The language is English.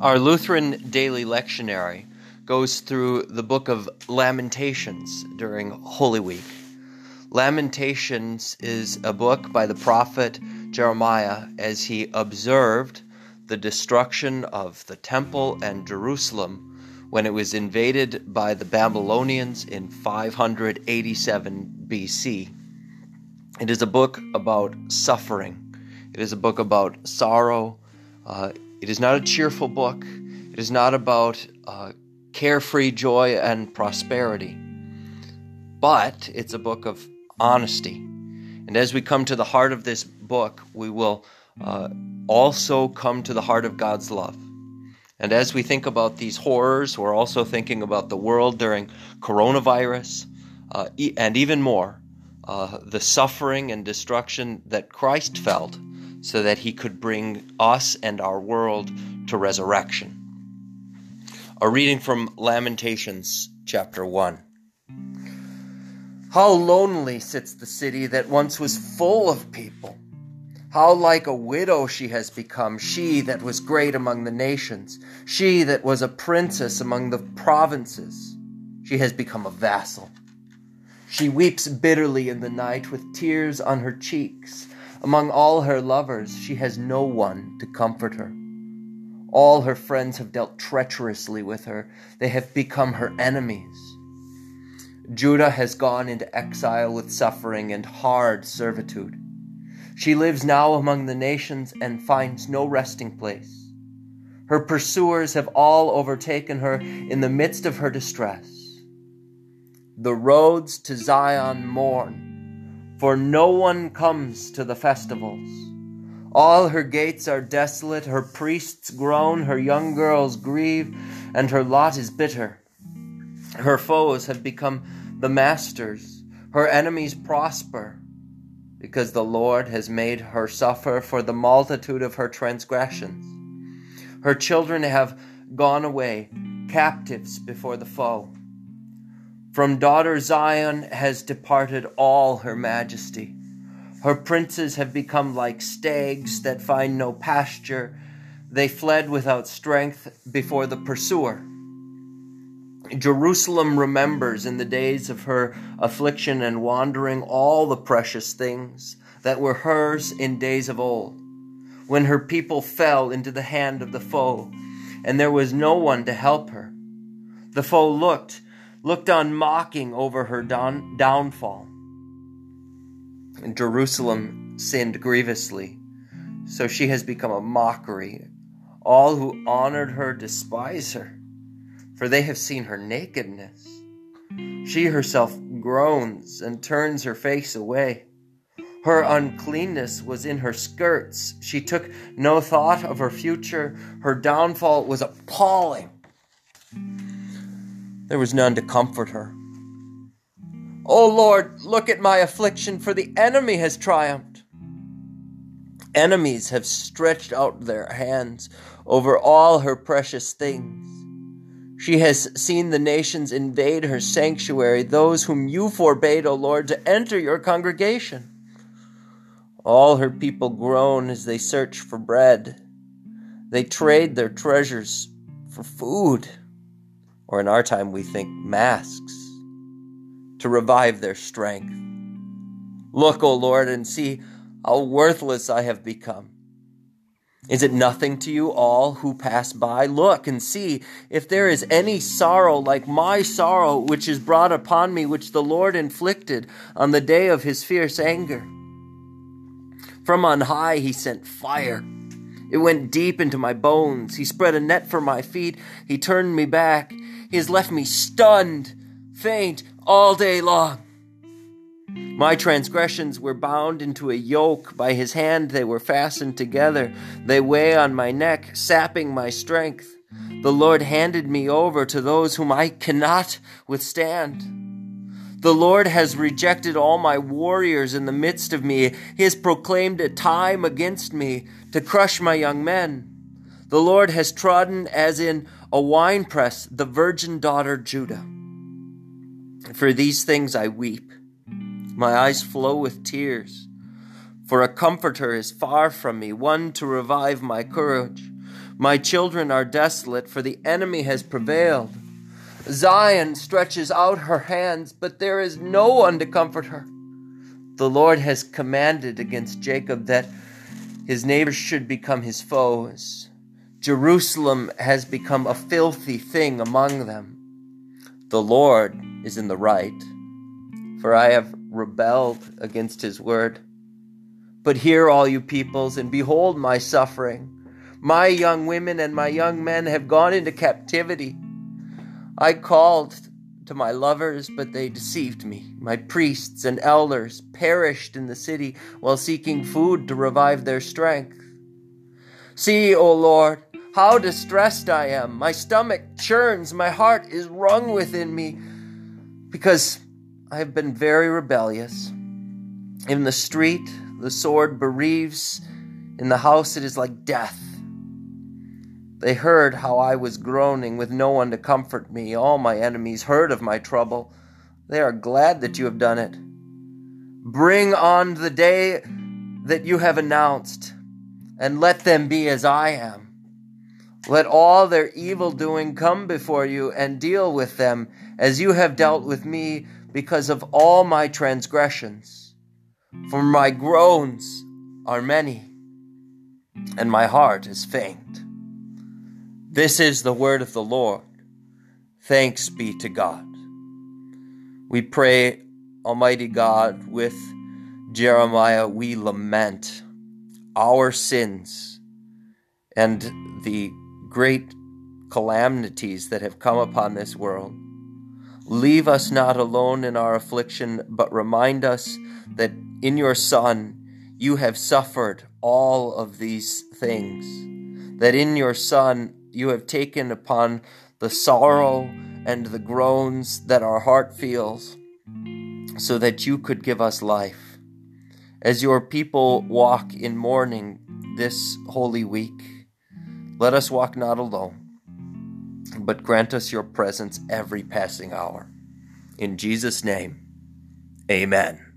Our Lutheran daily lectionary goes through the book of Lamentations during Holy Week. Lamentations is a book by the prophet Jeremiah as he observed the destruction of the temple and Jerusalem when it was invaded by the Babylonians in 587 BC. It is a book about suffering, it is a book about sorrow. Uh, it is not a cheerful book. It is not about uh, carefree joy and prosperity. But it's a book of honesty. And as we come to the heart of this book, we will uh, also come to the heart of God's love. And as we think about these horrors, we're also thinking about the world during coronavirus uh, and even more uh, the suffering and destruction that Christ felt so that he could bring us and our world to resurrection. A reading from Lamentations chapter 1. How lonely sits the city that once was full of people. How like a widow she has become, she that was great among the nations, she that was a princess among the provinces. She has become a vassal. She weeps bitterly in the night with tears on her cheeks. Among all her lovers, she has no one to comfort her. All her friends have dealt treacherously with her, they have become her enemies. Judah has gone into exile with suffering and hard servitude. She lives now among the nations and finds no resting place. Her pursuers have all overtaken her in the midst of her distress. The roads to Zion mourn for no one comes to the festivals. All her gates are desolate, her priests groan, her young girls grieve, and her lot is bitter. Her foes have become the masters, her enemies prosper, because the Lord has made her suffer for the multitude of her transgressions. Her children have gone away, captives before the foe. From daughter Zion has departed all her majesty. Her princes have become like stags that find no pasture. They fled without strength before the pursuer. Jerusalem remembers in the days of her affliction and wandering all the precious things that were hers in days of old, when her people fell into the hand of the foe, and there was no one to help her. The foe looked looked on mocking over her down, downfall. And Jerusalem sinned grievously, so she has become a mockery. All who honored her despise her, for they have seen her nakedness. She herself groans and turns her face away. Her uncleanness was in her skirts. She took no thought of her future. Her downfall was appalling. There was none to comfort her. O oh Lord, look at my affliction, for the enemy has triumphed. Enemies have stretched out their hands over all her precious things. She has seen the nations invade her sanctuary, those whom you forbade, O Lord, to enter your congregation. All her people groan as they search for bread. They trade their treasures for food or in our time we think masks, to revive their strength. Look, O Lord, and see how worthless I have become. Is it nothing to you all who pass by? Look and see if there is any sorrow like my sorrow which is brought upon me, which the Lord inflicted on the day of his fierce anger. From on high he sent fire. It went deep into my bones. He spread a net for my feet. He turned me back. He has left me stunned, faint, all day long. My transgressions were bound into a yoke. By his hand they were fastened together. They weigh on my neck, sapping my strength. The Lord handed me over to those whom I cannot withstand. The Lord has rejected all my warriors in the midst of me. He has proclaimed a time against me to crush my young men. The Lord has trodden as in a winepress the virgin daughter Judah. For these things I weep. My eyes flow with tears. For a comforter is far from me, one to revive my courage. My children are desolate, for the enemy has prevailed. Zion stretches out her hands, but there is no one to comfort her. The Lord has commanded against Jacob that his neighbors should become his foes. Jerusalem has become a filthy thing among them. The Lord is in the right, for I have rebelled against his word. But hear, all you peoples, and behold my suffering. My young women and my young men have gone into captivity. I called to my lovers, but they deceived me. My priests and elders perished in the city while seeking food to revive their strength. See, O Lord, how distressed I am. My stomach churns, my heart is wrung within me, because I have been very rebellious. In the street, the sword bereaves, in the house, it is like death. They heard how I was groaning with no one to comfort me. All my enemies heard of my trouble. They are glad that you have done it. Bring on the day that you have announced, and let them be as I am. Let all their evil doing come before you and deal with them as you have dealt with me because of all my transgressions. For my groans are many, and my heart is faint. This is the word of the Lord. Thanks be to God. We pray, Almighty God, with Jeremiah, we lament our sins and the great calamities that have come upon this world. Leave us not alone in our affliction, but remind us that in your Son you have suffered all of these things, that in your Son you have taken upon the sorrow and the groans that our heart feels, so that you could give us life. As your people walk in mourning this holy week, let us walk not alone, but grant us your presence every passing hour. In Jesus' name, amen.